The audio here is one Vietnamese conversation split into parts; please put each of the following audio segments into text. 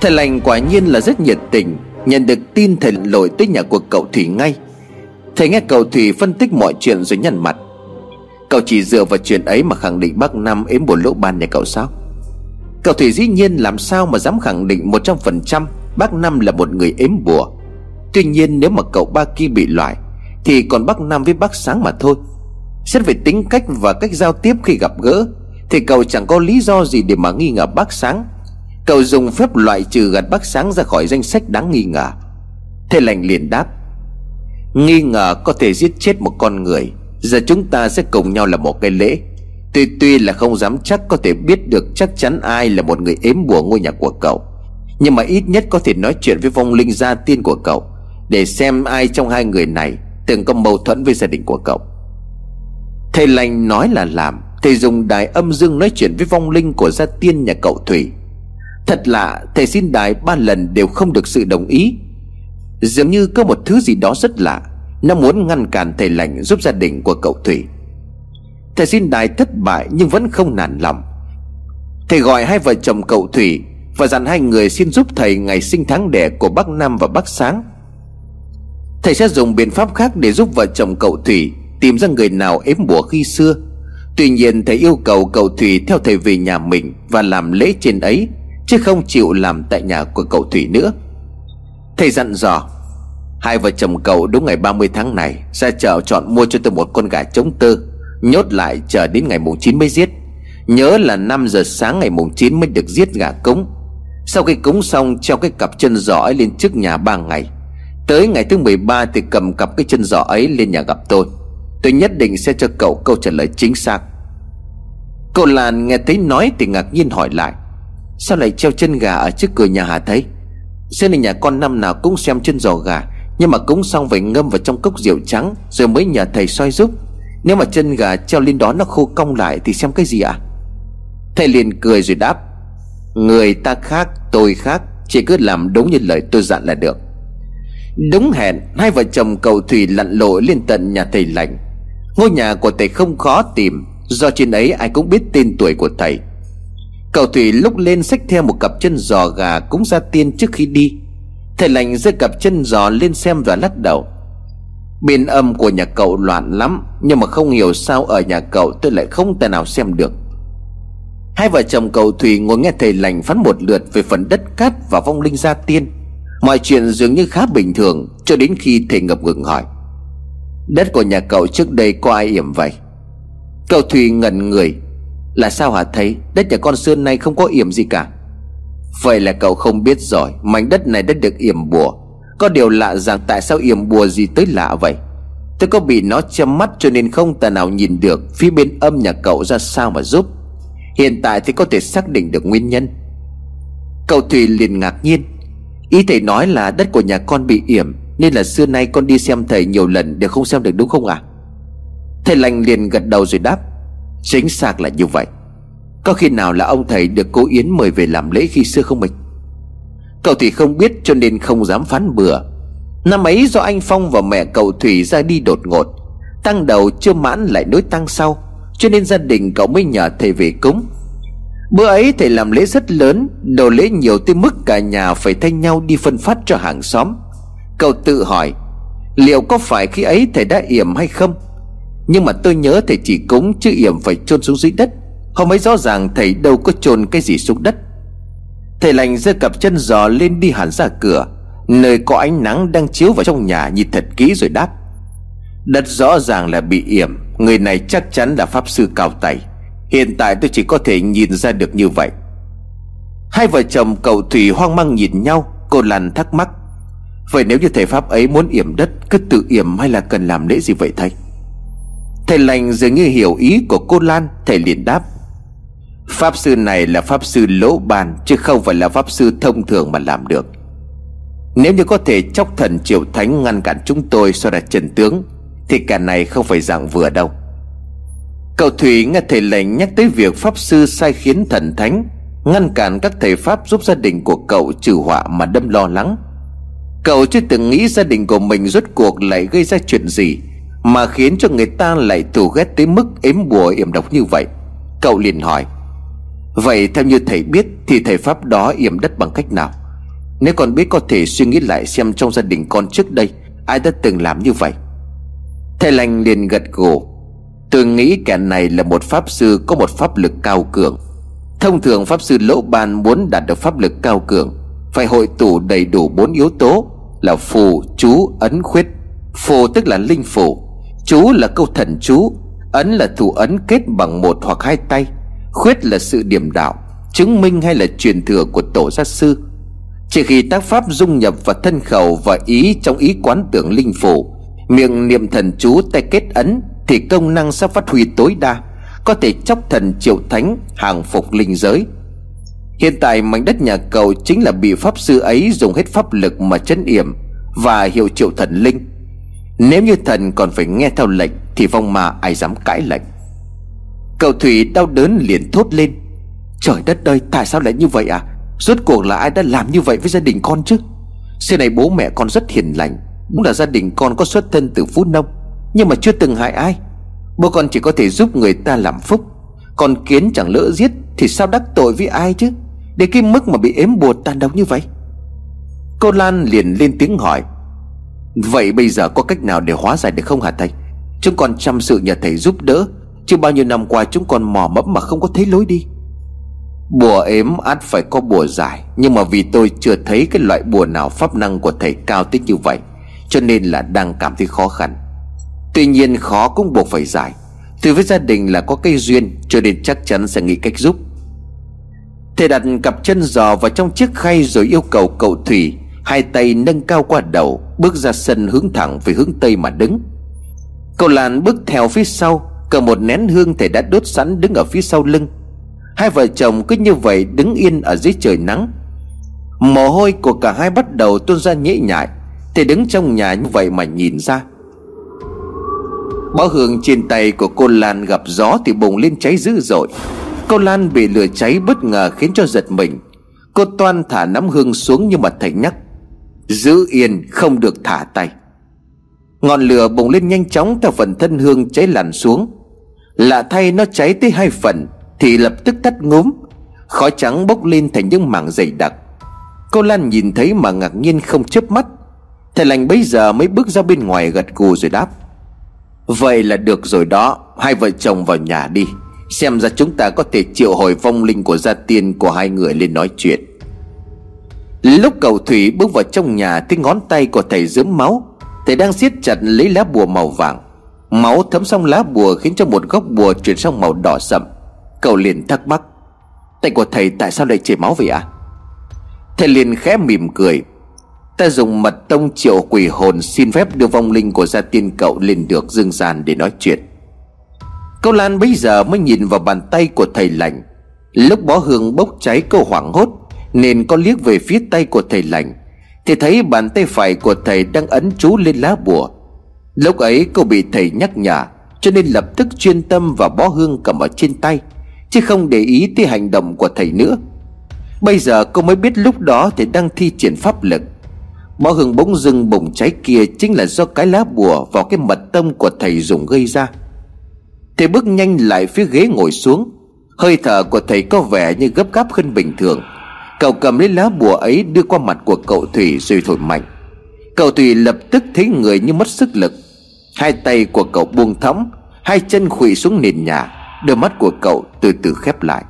Thầy lành quả nhiên là rất nhiệt tình, Nhận được tin thầy lội tới nhà của cậu Thủy ngay. Thầy nghe cậu Thủy phân tích mọi chuyện rồi nhăn mặt. Cậu chỉ dựa vào chuyện ấy mà khẳng định bác Năm ếm bùa lỗ ban nhà cậu sao? Cậu Thủy dĩ nhiên làm sao mà dám khẳng định 100% Bác Năm là một người ếm bùa. Tuy nhiên nếu mà cậu ba kia bị loại, Thì còn bác Năm với bác Sáng mà thôi. Xét về tính cách và cách giao tiếp khi gặp gỡ, Thì cậu chẳng có lý do gì để mà nghi ngờ bác Sáng. Cậu dùng phép loại trừ gạt bác Sáng ra khỏi danh sách đáng nghi ngờ. Thế lành liền đáp, Nghi ngờ có thể giết chết một con người. Giờ chúng ta sẽ cùng nhau làm một cái lễ. Tuy tuy là không dám chắc có thể biết được chắc chắn ai là một người ếm bùa ngôi nhà của cậu, Nhưng mà ít nhất có thể nói chuyện với vong linh gia tiên của cậu, Để xem ai trong hai người này Từng có mâu thuẫn với gia đình của cậu. Thầy lành nói là làm Thầy dùng đài âm dương nói chuyện với vong linh của gia tiên nhà cậu Thủy. Thật lạ thầy xin đài ba lần đều không được sự đồng ý. Dường như có một thứ gì đó rất lạ, Nó muốn ngăn cản thầy lành giúp gia đình của cậu Thủy. Thầy xin đài thất bại nhưng vẫn không nản lòng. Thầy gọi hai vợ chồng cậu Thủy Và dặn hai người xin giúp thầy ngày sinh tháng đẻ của bác Nam và bác Sáng. Thầy sẽ dùng biện pháp khác để giúp vợ chồng cậu Thủy Tìm ra người nào ếm bùa khi xưa. Tuy nhiên thầy yêu cầu cậu Thủy theo thầy về nhà mình Và làm lễ trên ấy. Chứ không chịu làm tại nhà của cậu Thủy nữa. Thầy dặn dò, Hai vợ chồng cậu đúng ngày 30 tháng này Ra chợ chọn mua cho tôi một con gà trống tơ, Nhốt lại chờ đến ngày mùng 9 mới giết. Nhớ là 5 giờ sáng ngày mùng 9 mới được giết gà cúng Sau khi cúng xong, treo cái cặp chân giỏ ấy lên trước nhà ba ngày. Tới ngày thứ 13 thì cầm cặp cái chân giỏ ấy lên nhà gặp tôi. Tôi nhất định sẽ cho cậu câu trả lời chính xác. Cậu Lan nghe thấy nói thì ngạc nhiên hỏi lại. Sao lại treo chân gà ở trước cửa nhà hả thấy Xem này nhà con năm nào cũng xem chân giò gà, Nhưng mà cúng xong phải ngâm vào trong cốc rượu trắng, Rồi mới nhờ thầy soi giúp. Nếu mà chân gà treo lên đó nó khô cong lại Thì xem cái gì ạ? À? Thầy liền cười rồi đáp, Người ta khác, tôi khác, Chỉ cứ làm đúng như lời tôi dặn là được. Đúng hẹn, Hai vợ chồng cầu thủy lặn lội lên tận nhà thầy lành. Ngôi nhà của thầy không khó tìm, Do trên ấy ai cũng biết tên tuổi của thầy. Cậu Thủy lúc lên xách theo một cặp chân giò gà cúng ra tiên trước khi đi. Thầy lành giơ cặp chân giò lên xem và lắc đầu. Biên âm của nhà cậu loạn lắm, Nhưng mà không hiểu sao ở nhà cậu tôi lại không thể nào xem được. Hai vợ chồng cậu Thủy ngồi nghe thầy lành phán một lượt về phần đất cát và vong linh gia tiên. Mọi chuyện dường như khá bình thường, Cho đến khi thầy ngập ngừng hỏi. Đất của nhà cậu trước đây có ai yểm vậy? Cậu Thủy ngẩn người là sao hả thầy? Đất nhà con xưa nay không có yểm gì cả. Vậy là cậu không biết rồi Mảnh đất này đã được yểm bùa. Có điều lạ rằng tại sao yểm bùa gì tới lạ vậy? Tôi có bị nó che mắt cho nên không tài nào nhìn được Phía bên âm nhà cậu ra sao mà giúp. Hiện tại thì có thể xác định được nguyên nhân. Cậu Thủy liền ngạc nhiên. Ý thầy nói là đất của nhà con bị yểm, Nên là xưa nay con đi xem thầy nhiều lần Đều không xem được đúng không ạ? À? Thầy lành liền gật đầu rồi đáp. Chính xác là như vậy. Có khi nào là ông thầy được cô Yến mời về làm lễ khi xưa không mình? Cậu thì không biết cho nên không dám phán bừa. Năm ấy do anh Phong và mẹ cậu Thủy ra đi đột ngột, Tăng đầu chưa mãn lại nối tăng sau, Cho nên gia đình cậu mới nhờ thầy về cúng. Bữa ấy thầy làm lễ rất lớn, Đồ lễ nhiều tới mức cả nhà phải thay nhau đi phân phát cho hàng xóm. Cậu tự hỏi, Liệu có phải khi ấy thầy đã yểm hay không? Nhưng mà tôi nhớ thầy chỉ cúng chứ yểm phải chôn xuống dưới đất. Hôm ấy rõ ràng thầy đâu có chôn cái gì xuống đất. Thầy lành giơ cặp chân giò lên đi hẳn ra cửa. Nơi có ánh nắng đang chiếu vào trong nhà nhìn thật kỹ rồi đáp. Đất rõ ràng là bị yểm. Người này chắc chắn là pháp sư cao tay Hiện tại tôi chỉ có thể nhìn ra được như vậy. Hai vợ chồng cậu Thủy hoang mang nhìn nhau, Cô Lan thắc mắc. Vậy nếu như thầy Pháp ấy muốn yểm đất, Cứ tự yểm hay là cần làm lễ gì vậy thầy? Thầy lành dường như hiểu ý của cô Lan, Thầy liền đáp. Pháp sư này là pháp sư lỗ bàn Chứ không phải là pháp sư thông thường mà làm được. Nếu như có thể chóc thần triệu thánh ngăn cản chúng tôi so đặt trần tướng, Thì cả này không phải dạng vừa đâu. Cậu Thủy nghe thầy lệnh nhắc tới việc Pháp sư sai khiến thần thánh Ngăn cản các thầy Pháp giúp gia đình của cậu trừ họa mà đâm lo lắng. Cậu chưa từng nghĩ gia đình của mình rốt cuộc lại gây ra chuyện gì. Mà khiến cho người ta lại thù ghét tới mức ếm bùa yểm độc như vậy. Cậu liền hỏi Vậy theo như thầy biết thì thầy Pháp đó yểm đất bằng cách nào? Nếu con biết có thể suy nghĩ lại xem trong gia đình con trước đây Ai đã từng làm như vậy? Thầy lành liền gật gù Tôi nghĩ kẻ này là một pháp sư có một pháp lực cao cường. Thông thường pháp sư lỗ ban muốn đạt được pháp lực cao cường Phải hội tụ đầy đủ bốn yếu tố Là phù, chú, ấn, khuyết. Phù tức là linh phù Chú là câu thần chú, Ấn là thủ ấn kết bằng một hoặc hai tay, Khuyết là sự điểm đạo, Chứng minh hay là truyền thừa của tổ gia sư. Chỉ khi tác pháp dung nhập vào thân khẩu và ý trong ý quán tưởng linh phủ Miệng niệm thần chú tay kết ấn Thì công năng sẽ phát huy tối đa, Có thể chóc thần triệu thánh, Hàng phục linh giới. Hiện tại mảnh đất nhà cầu Chính là bị pháp sư ấy dùng hết pháp lực mà chấn yểm Và hiệu triệu thần linh. Nếu như thần còn phải nghe theo lệnh, Thì vong ma ai dám cãi lệnh? Cậu Thủy đau đớn liền thốt lên. Trời đất ơi, tại sao lại như vậy à? Rốt cuộc là ai đã làm như vậy với gia đình con chứ? Xưa này bố mẹ con rất hiền lành cũng là gia đình con có xuất thân từ Phú Nông, Nhưng mà chưa từng hại ai. Bố con chỉ có thể giúp người ta làm phúc, Còn kiến chẳng lỡ giết Thì sao đắc tội với ai chứ? Để cái mức mà bị ếm buộc tàn độc như vậy. Cô Lan liền lên tiếng hỏi. Vậy bây giờ có cách nào để hóa giải được không hả thầy? Chúng con chăm sự nhờ thầy giúp đỡ, Chứ bao nhiêu năm qua chúng con mò mẫm mà không có thấy lối đi. Bùa ếm át phải có bùa giải, Nhưng mà vì tôi chưa thấy cái loại bùa nào pháp năng của thầy cao tích như vậy, Cho nên là đang cảm thấy khó khăn. Tuy nhiên khó cũng buộc phải giải. Từ với gia đình là có cây duyên, Cho nên chắc chắn sẽ nghĩ cách giúp. Thầy đặt cặp chân giò vào trong chiếc khay Rồi yêu cầu cậu Thủy Hai tay nâng cao qua đầu. Bước ra sân hướng thẳng về hướng Tây mà đứng. Cậu Lan bước theo phía sau, Cầm một nén hương thầy đã đốt sẵn đứng ở phía sau lưng. Hai vợ chồng cứ như vậy đứng yên ở dưới trời nắng. Mồ hôi của cả hai bắt đầu tuôn ra nhễ nhại. Thầy đứng trong nhà như vậy mà nhìn ra. Bó hương trên tay của cô Lan gặp gió thì bùng lên cháy dữ dội. Cô Lan bị lửa cháy bất ngờ khiến cho giật mình. Cô toan thả nắm hương xuống nhưng mà thầy nhắc. Giữ yên không được thả tay. Ngọn lửa bùng lên nhanh chóng theo phần thân hương cháy làn xuống. Lạ thay nó cháy tới hai phần Thì lập tức tắt ngốm Khói trắng bốc lên thành những mảng dày đặc. Cô Lan nhìn thấy mà ngạc nhiên không chớp mắt. Thầy lành bấy giờ mới bước ra bên ngoài gật gù rồi đáp. Vậy là được rồi đó, Hai vợ chồng vào nhà đi. Xem ra chúng ta có thể triệu hồi vong linh của gia tiên Của hai người lên nói chuyện. Lúc cầu Thủy bước vào trong nhà Thì ngón tay của thầy dớm máu. Thầy đang siết chặt lấy lá bùa màu vàng. Máu thấm xong lá bùa Khiến cho một góc bùa chuyển sang màu đỏ sậm. Cậu liền thắc mắc, Tay của thầy tại sao lại chảy máu vậy ạ? À? Thầy liền khẽ mỉm cười, Ta dùng mật tông triệu quỷ hồn Xin phép đưa vong linh của gia tiên cậu Lên được dương gian để nói chuyện. Câu Lan bây giờ mới nhìn vào bàn tay của thầy lành Lúc bó hương bốc cháy câu hoảng hốt nên có liếc về phía tay của thầy lành, Thì thấy bàn tay phải của thầy đang ấn chú lên lá bùa. Lúc ấy cô bị thầy nhắc nhở, Cho nên lập tức chuyên tâm và bó hương cầm ở trên tay, Chứ không để ý tới hành động của thầy nữa. Bây giờ cô mới biết lúc đó thầy đang thi triển pháp lực. Bó hương bỗng dưng bùng cháy kia Chính là do cái lá bùa vào cái mật tâm của thầy dùng gây ra. Thầy bước nhanh lại phía ghế ngồi xuống. Hơi thở của thầy có vẻ như gấp gáp hơn bình thường. Cậu cầm lấy lá bùa ấy đưa qua mặt của cậu Thủy rồi thổi mạnh. Cậu Thủy lập tức thấy người như mất sức lực. Hai tay của cậu buông thõng, Hai chân khuỵu xuống nền nhà, Đôi mắt của cậu từ từ khép lại.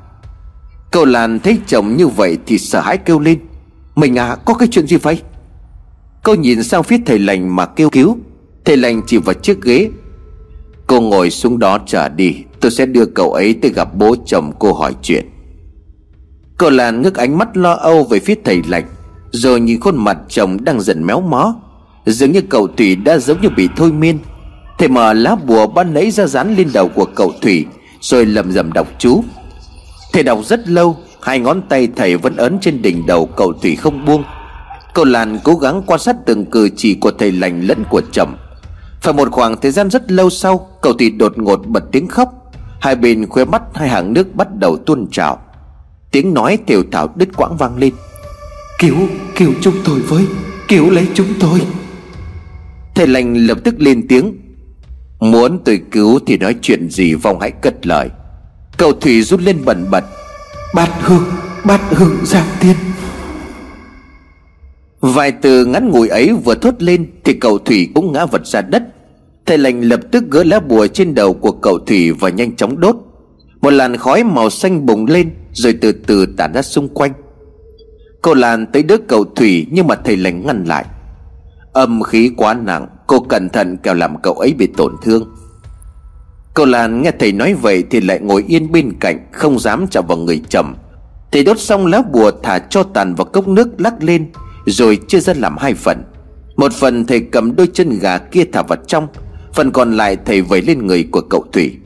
Cậu Lan thấy chồng như vậy Thì sợ hãi kêu lên. Mình à có cái chuyện gì vậy? Cô nhìn sang phía thầy lành mà kêu cứu. Thầy lành chỉ vào chiếc ghế. Cô ngồi xuống đó chờ đi, Tôi sẽ đưa cậu ấy tới gặp bố chồng cô hỏi chuyện. Cậu Lan ngước ánh mắt lo âu về phía thầy lành Rồi nhìn khuôn mặt chồng đang dần méo mó, Dường như cậu Thủy đã giống như bị thôi miên. Thầy mở lá bùa ban nãy ra dán lên đầu của cậu Thủy, Rồi lầm rầm đọc chú. Thầy đọc rất lâu, Hai ngón tay thầy vẫn ấn trên đỉnh đầu cậu Thủy không buông. Cậu Lan cố gắng quan sát từng cử chỉ của thầy lành lẫn của chồng. Phải một khoảng thời gian rất lâu sau, Cậu Thủy đột ngột bật tiếng khóc. Hai bên khóe mắt hai hàng nước bắt đầu tuôn trào. Tiếng nói tiểu thảo đứt quãng vang lên. Cứu, cứu chúng tôi với Cứu lấy chúng tôi. Thầy lành lập tức lên tiếng. Muốn tôi cứu thì nói chuyện gì Vong hãy cất lời. Cậu Thủy rút lên bẩn bật. Bát hương Bát hương giang tiên Vài từ ngắn ngủi ấy vừa thốt lên Thì cậu Thủy cũng ngã vật ra đất. Thầy lành lập tức gỡ lá bùa trên đầu của cậu Thủy Và nhanh chóng đốt. Một làn khói màu xanh bùng lên. Rồi từ từ tản ra xung quanh. Cô Lan tới đứa cậu Thủy Nhưng mà thầy lành ngăn lại. Âm khí quá nặng, Cô cẩn thận kẻo làm cậu ấy bị tổn thương. Cậu Lan nghe thầy nói vậy Thì lại ngồi yên bên cạnh, Không dám chạm vào người chồng Thầy đốt xong lá bùa thả cho tàn vào cốc nước lắc lên, Rồi chia ra làm hai phần. Một phần thầy cầm đôi chân gà kia thả vào trong, Phần còn lại thầy vẩy lên người của cậu Thủy.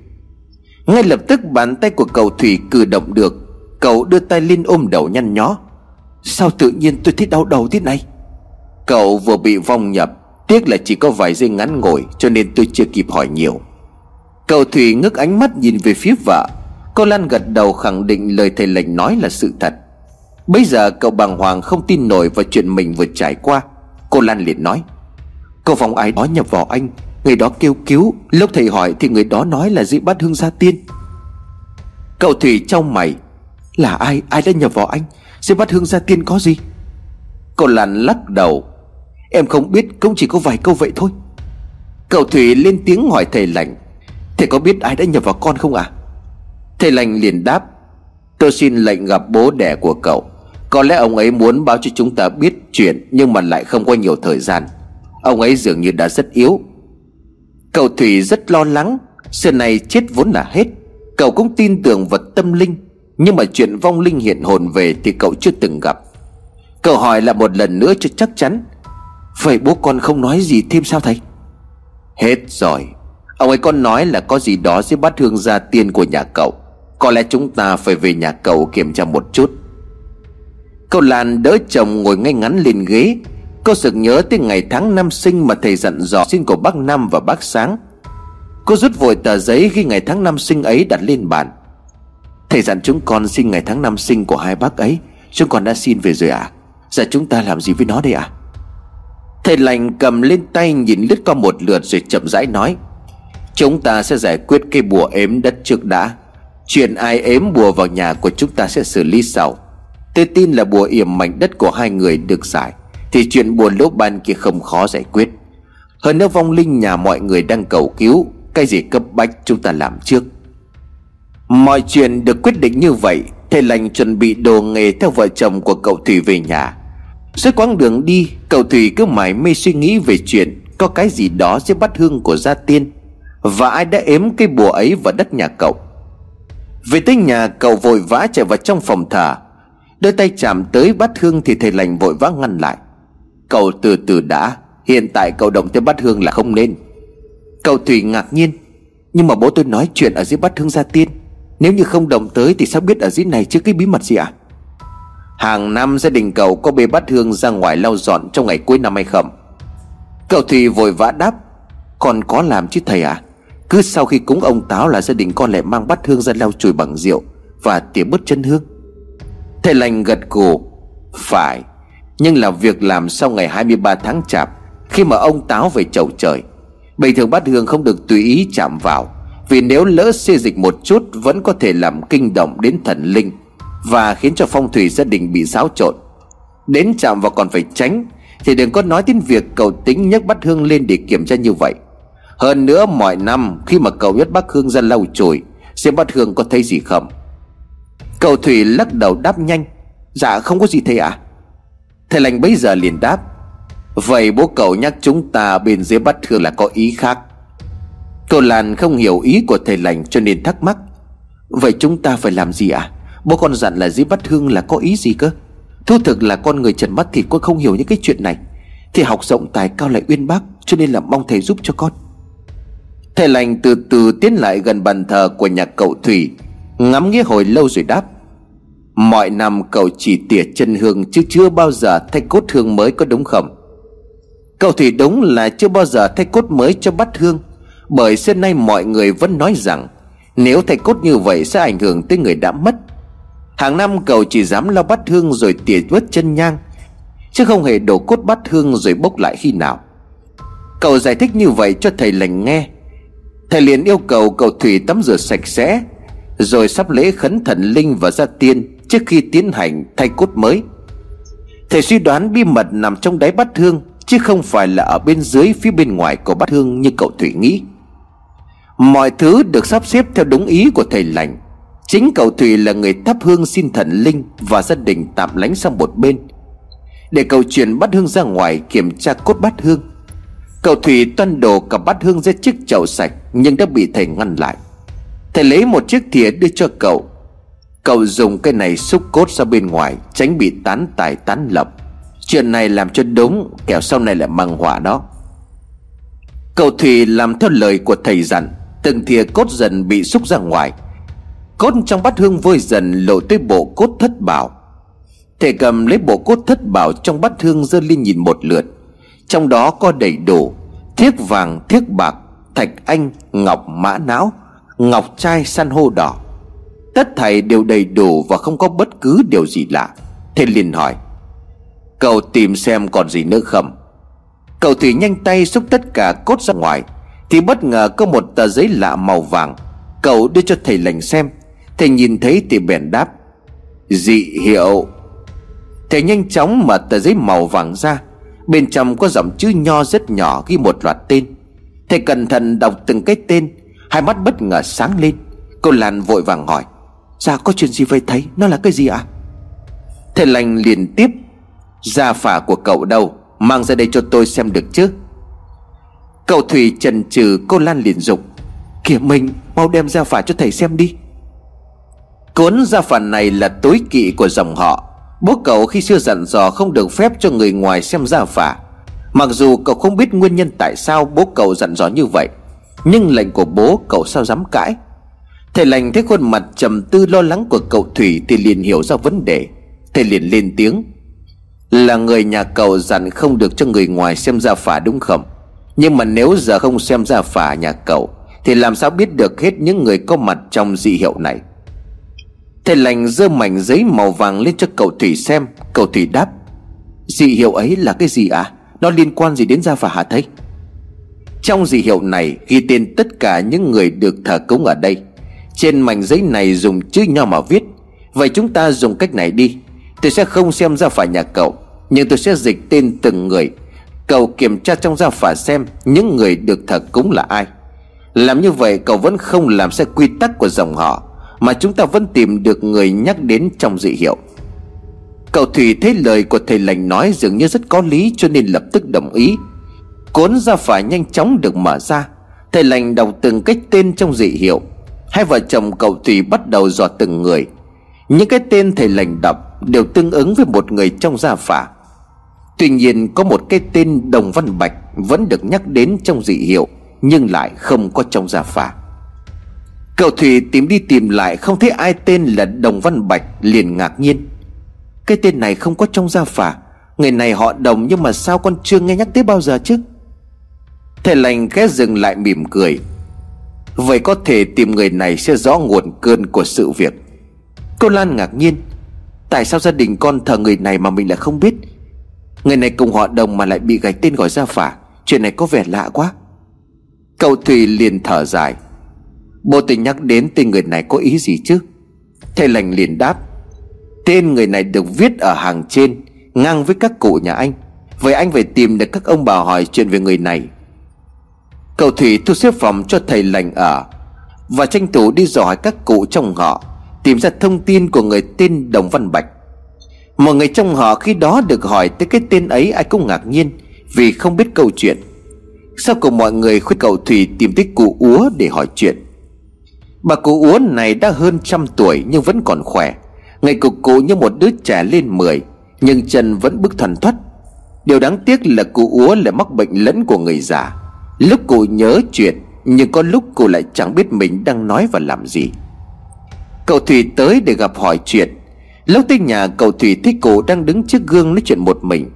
Ngay lập tức bàn tay của cậu Thủy cử động được Cậu đưa tay lên ôm đầu nhăn nhó. Sao tự nhiên tôi thấy đau đầu thế này? Cậu vừa bị vong nhập, Tiếc là chỉ có vài giây ngắn ngồi Cho nên tôi chưa kịp hỏi nhiều. Cậu Thủy ngước ánh mắt nhìn về phía vợ. Cô Lan gật đầu khẳng định lời thầy lệnh nói là sự thật. Bây giờ cậu bàng hoàng không tin nổi vào chuyện mình vừa trải qua, Cô Lan liền nói. Cô vòng ai đó nhập vào anh, Người đó kêu cứu. Lúc thầy hỏi thì người đó nói là dị bắt hương gia tiên. Cậu Thủy trong mày. Là ai? Ai đã nhập vào anh? Xem bắt hương gia tiên có gì? Cô Lan lắc đầu. Em không biết, cũng chỉ có vài câu vậy thôi. Cậu Thủy lên tiếng hỏi thầy lành. Thầy có biết ai đã nhập vào con không à Thầy lành liền đáp. Tôi xin lệnh gặp bố đẻ của cậu. Có lẽ ông ấy muốn báo cho chúng ta biết chuyện, Nhưng mà lại không có nhiều thời gian. Ông ấy dường như đã rất yếu. Cậu Thủy rất lo lắng. Xưa này chết vốn là hết. Cậu cũng tin tưởng vật tâm linh. Nhưng mà chuyện vong linh hiện hồn về Thì cậu chưa từng gặp. Cậu hỏi là một lần nữa cho chắc chắn. Vậy bố con không nói gì thêm sao thầy? Hết rồi. Ông ấy con nói là có gì đó sẽ bắt hương gia tiên của nhà cậu. Có lẽ chúng ta phải về nhà cậu kiểm tra một chút. Cậu Lan đỡ chồng ngồi ngay ngắn lên ghế. Cô sực nhớ tới ngày tháng năm sinh mà thầy dặn dò xin của bác Năm và bác Sáng. Cô rút vội tờ giấy ghi ngày tháng năm sinh ấy đặt lên bàn. Thầy dặn chúng con xin ngày tháng năm sinh của hai bác ấy. Chúng con đã xin về rồi à Giờ chúng ta làm gì với nó đây à Thầy lành cầm lên tay nhìn lướt qua một lượt rồi chậm rãi nói, Chúng ta sẽ giải quyết cây bùa ếm đất trước đã. Chuyện ai ếm bùa vào nhà của chúng ta sẽ xử lý sau. Tôi tin là bùa yểm mảnh đất của hai người được giải, Thì chuyện bùa lỗ ban kia không khó giải quyết. Hơn nữa vong linh nhà mọi người đang cầu cứu. Cái gì cấp bách chúng ta làm trước? Mọi chuyện được quyết định như vậy, Thầy lành chuẩn bị đồ nghề theo vợ chồng của cậu Thủy về nhà. Suốt quãng đường đi, Cậu Thủy cứ mải mê suy nghĩ về chuyện Có cái gì đó sẽ bắt hương của gia tiên Và ai đã ếm cây bùa ấy vào đất nhà cậu. Về tới nhà, cậu vội vã chạy vào trong phòng thờ. Đôi tay chạm tới bát hương Thì thầy lành vội vã ngăn lại. Cậu từ từ đã, Hiện tại cậu động tới bát hương là không nên. Cậu Thủy ngạc nhiên, Nhưng mà bố tôi nói chuyện ở dưới bát hương gia tiên. Nếu như không động tới thì sao biết ở dưới này chứ cái bí mật gì à Hàng năm gia đình cậu có bê bát hương ra ngoài lau dọn trong ngày cuối năm hay không? Cậu Thùy vội vã đáp Con có làm chứ thầy à Cứ sau khi cúng ông Táo là gia đình con lại mang bát hương ra lau chùi bằng rượu Và tỉa bớt chân hương. Thầy lành gật gù Phải, Nhưng là việc làm sau ngày 23 tháng chạp, Khi mà ông Táo về chầu trời, Bình thường bát hương không được tùy ý chạm vào vì nếu lỡ xê dịch một chút, Vẫn có thể làm kinh động đến thần linh và khiến cho phong thủy gia đình bị xáo trộn. Đến chạm vào còn phải tránh, Thì đừng có nói đến việc cầu tính nhấc bắt hương lên để kiểm tra như vậy. Hơn nữa, mọi năm, khi mà cầu nhất bắt hương ra lau chùi Xem bắt hương có thấy gì không? Cầu Thủy lắc đầu đáp nhanh Dạ không có gì thầy ạ. À? Thầy lành bấy giờ liền đáp, Vậy bố cậu nhắc chúng ta bên dưới bắt hương là có ý khác. Cậu Lan không hiểu ý của thầy lành cho nên thắc mắc. Vậy chúng ta phải làm gì ạ? À? Bố con dặn là dưới bắt hương là có ý gì cơ? Thú thực là con người trần mắt thịt, con không hiểu những cái chuyện này. Thì học rộng tài cao lại uyên bác, Cho nên là mong thầy giúp cho con. Thầy lành từ từ tiến lại gần bàn thờ của nhà cậu Thủy, Ngắm nghĩa hồi lâu rồi đáp, Mọi năm cậu chỉ tỉa chân hương Chứ chưa bao giờ thay cốt hương mới có đúng không? Cậu Thủy đúng là chưa bao giờ thay cốt mới cho bắt hương. Bởi xưa nay mọi người vẫn nói rằng, Nếu thay cốt như vậy sẽ ảnh hưởng tới người đã mất. Hàng năm cậu chỉ dám lau bát hương rồi tỉa vớt chân nhang, Chứ không hề đổ cốt bát hương rồi bốc lại khi nào. Cậu giải thích như vậy cho thầy lành nghe. Thầy liền yêu cầu cậu Thủy tắm rửa sạch sẽ, Rồi sắp lễ khấn thần linh và gia tiên Trước khi tiến hành thay cốt mới. Thầy suy đoán bí mật nằm trong đáy bát hương, Chứ không phải là ở bên dưới phía bên ngoài của bát hương như cậu Thủy nghĩ. Mọi thứ được sắp xếp theo đúng ý của thầy lành. Chính cậu Thủy là người thắp hương xin thần linh Và gia đình tạm lánh sang một bên. Để cầu chuyển bắt hương ra ngoài kiểm tra cốt bát hương. Cậu Thủy toan đổ cả bát hương ra chiếc chậu sạch Nhưng đã bị thầy ngăn lại. Thầy lấy một chiếc thìa đưa cho cậu. Cậu dùng cái này xúc cốt ra bên ngoài, Tránh bị tán tài tán lập Chuyện này làm cho đúng, Kẻo sau này lại mang họa đó. Cậu Thủy làm theo lời của thầy dặn. Từng thìa cốt dần bị xúc ra ngoài. Cốt trong bát hương vơi dần lộ tới bộ cốt thất bảo Thầy cầm lấy bộ cốt thất bảo trong bát hương dơ lên nhìn một lượt. Trong đó có đầy đủ Thiếc vàng, thiếc bạc, thạch anh, ngọc mã não Ngọc trai san hô đỏ. Tất thảy đều đầy đủ và không có bất cứ điều gì lạ. Thầy liền hỏi Cậu tìm xem còn gì nữa không? Cậu Thủy nhanh tay xúc tất cả cốt ra ngoài. Thì bất ngờ có một tờ giấy lạ màu vàng. Cậu đưa cho thầy lành xem. Thầy nhìn thấy thì bèn đáp, Dị hiệu. Thầy nhanh chóng mở tờ giấy màu vàng ra. Bên trong có dòng chữ nho rất nhỏ ghi một loạt tên. Thầy cẩn thận đọc từng cái tên. Hai mắt bất ngờ sáng lên. Cô Lan vội vàng hỏi Dạ có chuyện gì vậy thầy? Nó là cái gì ạ? À? Thầy lành liền tiếp, Gia phả của cậu đâu? Mang ra đây cho tôi xem được chứ. Cậu Thủy trần trừ cô Lan liền dục. Kìa mình, mau đem ra phả cho thầy xem đi. Cuốn gia phả này là tối kỵ của dòng họ. Bố cậu khi xưa dặn dò không được phép cho người ngoài xem gia phả. Mặc dù cậu không biết nguyên nhân tại sao bố cậu dặn dò như vậy, Nhưng lệnh của bố cậu sao dám cãi? Thầy lành thấy khuôn mặt trầm tư lo lắng của cậu Thủy Thì liền hiểu ra vấn đề. Thầy liền lên tiếng. Là người nhà cậu dặn không được cho người ngoài xem gia phả đúng không? Nhưng mà nếu giờ không xem ra phả nhà cậu, Thì làm sao biết được hết những người có mặt trong dị hiệu này? Thầy lành dơ mảnh giấy màu vàng lên cho cậu Thủy xem. Cậu Thủy đáp, Dị hiệu ấy là cái gì à Nó liên quan gì đến gia phả hả thầy? Trong dị hiệu này ghi tên tất cả những người được thờ cúng ở đây. Trên mảnh giấy này dùng chữ nho mà viết, Vậy chúng ta dùng cách này đi. Tôi sẽ không xem ra phả nhà cậu, Nhưng tôi sẽ dịch tên từng người Cậu kiểm tra trong gia phả xem Những người được thờ cúng là ai. Làm như vậy, cậu vẫn không làm sai quy tắc của dòng họ, Mà chúng ta vẫn tìm được người nhắc đến trong dị hiệu. Cậu Thủy thấy lời của thầy lành nói dường như rất có lý cho nên lập tức đồng ý. Cuốn gia phả nhanh chóng được mở ra. Thầy lành đọc từng cách tên trong dị hiệu. Hai vợ chồng cậu Thủy bắt đầu dò từng người. Những cái tên thầy lành đọc Đều tương ứng với một người trong gia phả. Tuy nhiên, có một cái tên Đồng Văn Bạch Vẫn được nhắc đến trong dị hiệu, Nhưng lại không có trong gia phả Cậu Thủy tìm đi tìm lại, Không thấy ai tên là Đồng Văn Bạch, Liền ngạc nhiên. Cái tên này không có trong gia phả Người này họ đồng, nhưng mà sao con chưa nghe nhắc tới bao giờ chứ? Thầy lành khẽ dừng lại mỉm cười. Vậy có thể tìm người này sẽ rõ nguồn cơn của sự việc. Cô Lan ngạc nhiên. Tại sao gia đình con thờ người này mà mình lại không biết? Người này cùng họ đồng mà lại bị gạch tên gọi ra phả. Chuyện này có vẻ lạ quá. Cậu Thùy liền thở dài. Bộ tình nhắc đến tên người này có ý gì chứ? Thầy lành liền đáp. Tên người này được viết ở hàng trên, Ngang với các cụ nhà anh. Vậy anh phải tìm được các ông bà hỏi chuyện về người này. Cậu Thủy thu xếp phòng cho thầy lành ở Và tranh thủ đi dò hỏi các cụ trong họ Tìm ra thông tin của người tên Đồng Văn Bạch. Mọi người trong họ khi đó được hỏi tới cái tên ấy, ai cũng ngạc nhiên, Vì không biết câu chuyện. Sau cùng mọi người khuyên cậu Thủy tìm tới cụ Úa để hỏi chuyện. Bà cụ Úa này đã hơn trăm tuổi nhưng vẫn còn khỏe. Ngày cục cụ như một đứa trẻ lên mười, Nhưng chân vẫn bước thần thoát Điều đáng tiếc là cụ Úa lại mắc bệnh lẫn của người già. Lúc cụ nhớ chuyện, Nhưng có lúc cụ lại chẳng biết mình đang nói và làm gì. Cậu Thủy tới để gặp hỏi chuyện. Lúc tới nhà cậu Thủy thấy cụ đang đứng trước gương nói chuyện một mình.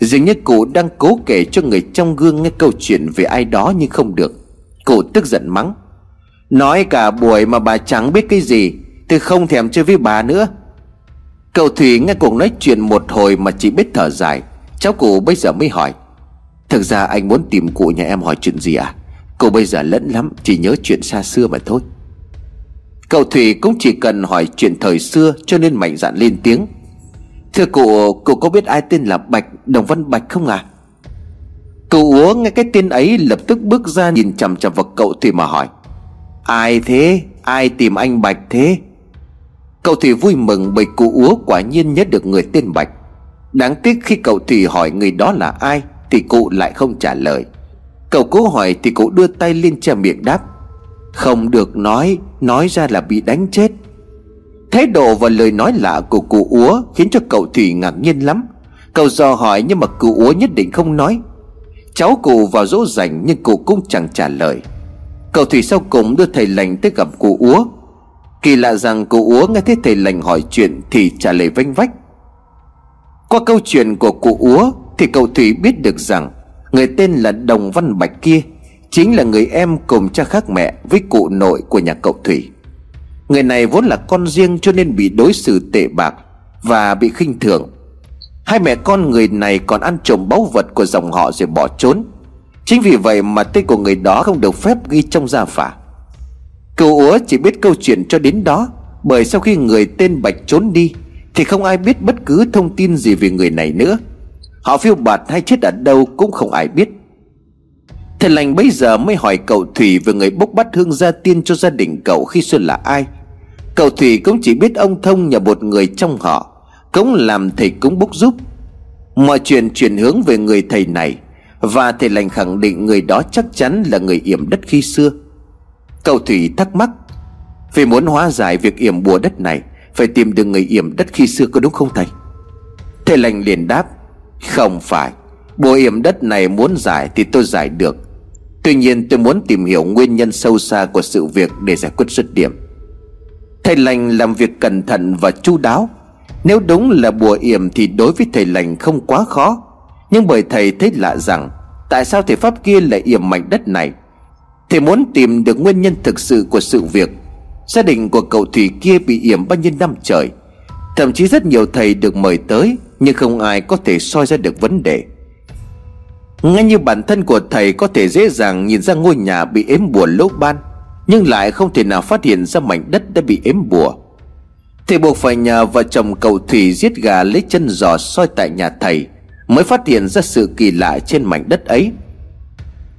Dường như cụ đang cố kể cho người trong gương nghe câu chuyện về ai đó nhưng không được. Cụ tức giận mắng. Nói cả buổi mà bà chẳng biết cái gì Tôi không thèm chơi với bà nữa. Cậu Thủy nghe cuộc nói chuyện một hồi mà chỉ biết thở dài. Cháu cụ bây giờ mới hỏi. Thực ra anh muốn tìm cụ nhà em hỏi chuyện gì à? Cụ bây giờ lẫn lắm, Chỉ nhớ chuyện xa xưa mà thôi. Cậu Thủy cũng chỉ cần hỏi chuyện thời xưa Cho nên mạnh dạn lên tiếng. Thưa cụ Cụ có biết ai tên là Bạch, Đồng Văn Bạch không à Cụ úa nghe cái tên ấy lập tức bước ra nhìn chằm chằm vào cậu Thủy mà hỏi. Ai thế? Ai tìm anh Bạch thế? Cậu Thủy vui mừng bởi cụ úa quả nhiên nhớ được người tên Bạch. Đáng tiếc khi cậu Thủy hỏi người đó là ai Thì cụ lại không trả lời. Cậu cố hỏi thì cụ đưa tay lên che miệng đáp. Không được nói Nói ra là bị đánh chết. Thái độ và lời nói lạ của cụ úa Khiến cho cậu Thủy ngạc nhiên lắm. Cậu dò hỏi nhưng mà cụ úa nhất định không nói. Cháu cụ vào dỗ dành Nhưng cụ cũng chẳng trả lời. Cậu Thủy sau cùng đưa thầy lành tới gặp cụ úa. Kỳ lạ rằng cụ úa nghe thấy thầy lành hỏi chuyện Thì trả lời vanh vách. Qua câu chuyện của cụ úa Thì cậu Thủy biết được rằng Người tên là Đồng Văn Bạch kia Chính là người em cùng cha khác mẹ Với cụ nội của nhà cậu Thủy. Người này vốn là con riêng cho nên bị đối xử tệ bạc Và bị khinh thường. Hai mẹ con người này còn ăn trộm báu vật của dòng họ rồi bỏ trốn. Chính vì vậy mà tên của người đó không được phép ghi trong gia phả. Cậu úa chỉ biết câu chuyện cho đến đó, Bởi sau khi người tên Bạch trốn đi Thì không ai biết bất cứ thông tin gì về người này nữa. Họ phiêu bạt hay chết ở đâu cũng không ai biết. Thầy lành bây giờ mới hỏi cậu Thủy về người bốc bắt hương gia tiên cho gia đình cậu khi xưa là ai. Cậu Thủy cũng chỉ biết ông Thông nhờ một người trong họ, Cũng làm thầy cúng bốc giúp. Mọi chuyện chuyển hướng về người thầy này, Và thầy lành khẳng định người đó chắc chắn là người yểm đất khi xưa. Cậu Thủy thắc mắc, Vì muốn hóa giải việc yểm bùa đất này, Phải tìm được người yểm đất khi xưa có đúng không thầy? Thầy lành liền đáp, Không phải, Bùa yểm đất này muốn giải thì tôi giải được Tuy nhiên tôi muốn tìm hiểu nguyên nhân sâu xa của sự việc để giải quyết rứt điểm. Thầy lành làm việc cẩn thận và chu đáo. Nếu đúng là bùa yểm thì đối với thầy lành không quá khó. Nhưng bởi thầy thấy lạ rằng, Tại sao thầy Pháp kia lại yểm mảnh đất này? Thầy muốn tìm được nguyên nhân thực sự của sự việc. Gia đình của cậu Thủy kia bị yểm bao nhiêu năm trời? Thậm chí rất nhiều thầy được mời tới, Nhưng không ai có thể soi ra được vấn đề ngay như bản thân của thầy có thể dễ dàng nhìn ra ngôi nhà bị ếm bùa lỗ ban, Nhưng lại không thể nào phát hiện ra mảnh đất đã bị ếm bùa. Thầy buộc phải nhờ vợ chồng cậu Thủy giết gà lấy chân giò soi tại nhà thầy Mới phát hiện ra sự kỳ lạ trên mảnh đất ấy.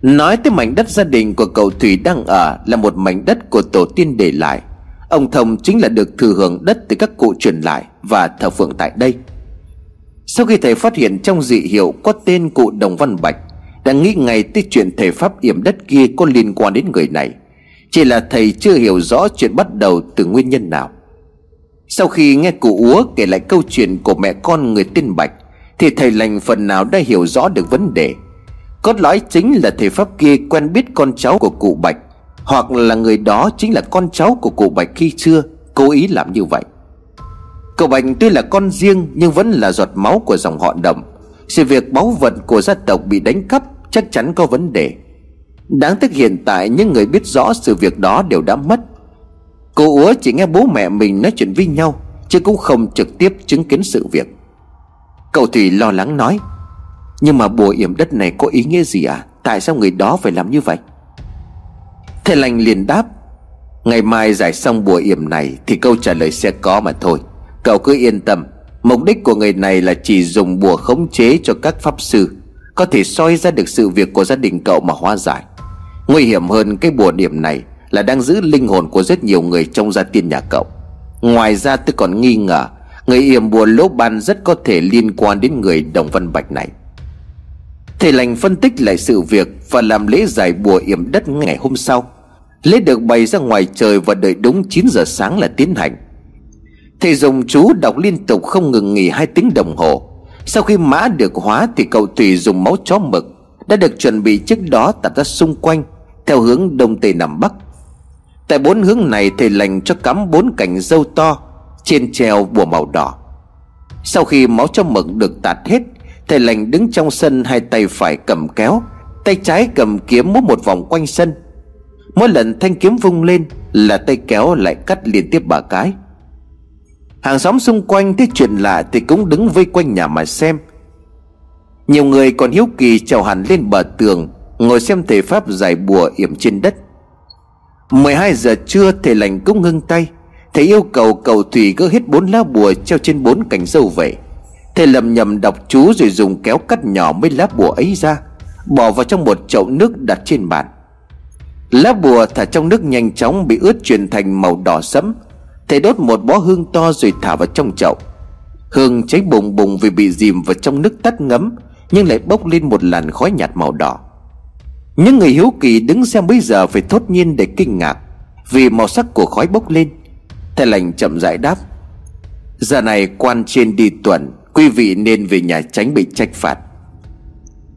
Nói tới mảnh đất gia đình của cậu Thủy đang ở Là một mảnh đất của tổ tiên để lại, Ông Thông chính là được thừa hưởng đất từ các cụ truyền lại Và thờ phượng tại đây sau khi thầy phát hiện trong dị hiệu có tên cụ Đồng Văn Bạch, Đã nghĩ ngay tới chuyện thầy Pháp yểm đất kia có liên quan đến người này. Chỉ là thầy chưa hiểu rõ chuyện bắt đầu từ nguyên nhân nào. Sau khi nghe cụ Úa kể lại câu chuyện của mẹ con người tên Bạch, Thì thầy lành phần nào đã hiểu rõ được vấn đề. Cốt lõi chính là thầy Pháp kia quen biết con cháu của cụ Bạch, Hoặc là người đó chính là con cháu của cụ Bạch khi xưa, Cố ý làm như vậy. Cậu Bạch tuy là con riêng Nhưng vẫn là giọt máu của dòng họ đậm. Sự việc báu vật của gia tộc bị đánh cắp Chắc chắn có vấn đề. Đáng tiếc hiện tại những người biết rõ sự việc đó đều đã mất. Cô Úa chỉ nghe bố mẹ mình nói chuyện với nhau, Chứ cũng không trực tiếp chứng kiến sự việc. Cậu Thủy lo lắng nói, Nhưng mà bùa yểm đất này có ý nghĩa gì à Tại sao người đó phải làm như vậy? Thầy lành liền đáp, Ngày mai giải xong bùa yểm này Thì câu trả lời sẽ có mà thôi. Cậu cứ yên tâm, Mục đích của người này là chỉ dùng bùa khống chế cho các pháp sư, Có thể soi ra được sự việc của gia đình cậu mà hóa giải. Nguy hiểm hơn cái bùa điểm này Là đang giữ linh hồn của rất nhiều người trong gia tiên nhà cậu. Ngoài ra tôi còn nghi ngờ, Người yểm bùa lỗ ban rất có thể liên quan đến người Đồng Văn Bạch này. Thầy lành phân tích lại sự việc Và làm lễ giải bùa yểm đất ngày hôm sau. Lễ được bày ra ngoài trời và đợi đúng 9 giờ sáng là tiến hành. Thầy dùng chú đọc liên tục không ngừng nghỉ hai tiếng đồng hồ. Sau khi mã được hóa thì cậu Tùy dùng máu chó mực Đã được chuẩn bị trước đó tạt ra xung quanh, Theo hướng đông tây nam bắc. Tại bốn hướng này, thầy lành cho cắm bốn cành dâu to Trên treo bùa màu đỏ. Sau khi máu chó mực được tạt hết, Thầy lành đứng trong sân hai tay phải cầm kéo, Tay trái cầm kiếm múa một vòng quanh sân. Mỗi lần thanh kiếm vung lên Là tay kéo lại cắt liên tiếp ba cái. Hàng xóm xung quanh thấy chuyện lạ Thì cũng đứng vây quanh nhà mà xem. Nhiều người còn hiếu kỳ trèo hẳn lên bờ tường, Ngồi xem thầy Pháp giải bùa yểm trên đất. 12 giờ trưa, thầy lành cũng ngưng tay. Thầy yêu cầu cầu thủy gỡ hết bốn lá bùa treo trên bốn cành dâu vậy. Thầy lầm nhầm đọc chú rồi dùng kéo cắt nhỏ mấy lá bùa ấy ra, Bỏ vào trong một chậu nước đặt trên bàn. Lá bùa thả trong nước nhanh chóng bị ướt chuyển thành màu đỏ sẫm. Thầy đốt một bó hương to rồi thả vào trong chậu. Hương cháy bùng bùng vì bị dìm vào trong nước tắt ngấm, Nhưng lại bốc lên một làn khói nhạt màu đỏ. Những người hiếu kỳ đứng xem bây giờ phải thốt nhiên để kinh ngạc, Vì màu sắc của khói bốc lên. Thầy lành chậm rãi đáp, Giờ này quan trên đi tuần, Quý vị nên về nhà tránh bị trách phạt.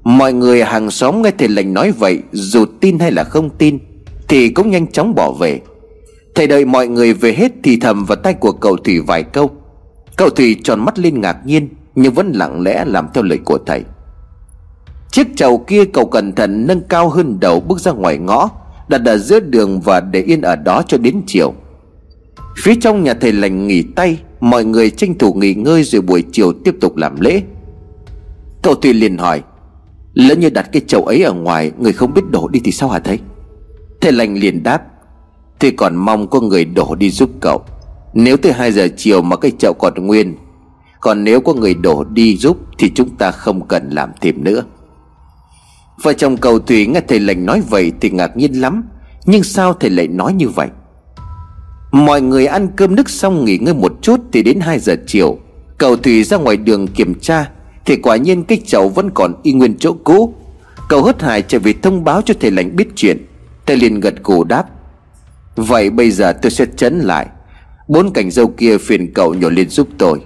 Mọi người hàng xóm nghe thầy lệnh nói vậy, Dù tin hay là không tin, Thì cũng nhanh chóng bỏ về. Thầy đợi mọi người về hết thì thầm vào tay của cậu Thủy vài câu. Cậu Thủy tròn mắt lên ngạc nhiên, Nhưng vẫn lặng lẽ làm theo lời của thầy. Chiếc chầu kia cậu cẩn thận nâng cao hơn đầu bước ra ngoài ngõ, Đặt ở giữa đường và để yên ở đó cho đến chiều. Phía trong nhà thầy lành nghỉ tay, Mọi người tranh thủ nghỉ ngơi rồi buổi chiều tiếp tục làm lễ. Cậu Thủy liền hỏi, Lỡ như đặt cái chậu ấy ở ngoài, Người không biết đổ đi thì sao hả thầy? Thầy lành liền đáp thì còn mong có người đổ đi giúp cậu, Nếu tới 2 giờ chiều mà cái chậu còn nguyên, Còn nếu có người đổ đi giúp Thì chúng ta không cần làm thêm nữa. Vợ chồng cầu Thủy nghe thầy lành nói vậy Thì ngạc nhiên lắm, Nhưng sao thầy lại nói như vậy? Mọi người ăn cơm nước xong nghỉ ngơi một chút Thì đến 2 giờ chiều Cầu Thủy ra ngoài đường kiểm tra Thì quả nhiên cái chậu vẫn còn y nguyên chỗ cũ. Cậu hớt hải chạy về thông báo cho thầy lành biết chuyện, Thầy liền gật gù đáp. Vậy bây giờ tôi sẽ chấn lại. Bốn cành dâu kia phiền cậu nhổ lên giúp tôi.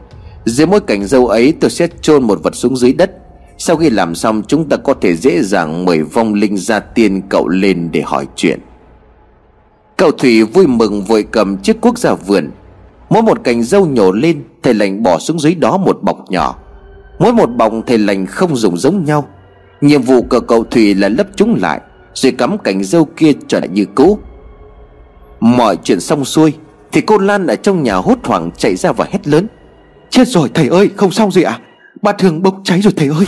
Dưới mỗi cành dâu ấy, tôi sẽ chôn một vật xuống dưới đất. Sau khi làm xong, chúng ta có thể dễ dàng mời vong linh gia tiên cậu lên để hỏi chuyện. Cậu Thủy vui mừng vội cầm chiếc cuốc ra vườn. Mỗi một cành dâu nhổ lên, Thầy lành bỏ xuống dưới đó một bọc nhỏ. Mỗi một bọc thầy lành không dùng giống nhau. Nhiệm vụ của cậu Thủy là lấp chúng lại, Rồi cắm cành dâu kia trở lại như cũ. Mọi chuyện xong xuôi, Thì cô Lan ở trong nhà hốt hoảng chạy ra và hét lớn Chết rồi, thầy ơi, không xong gì ạ à? Bà thường bốc cháy rồi, thầy ơi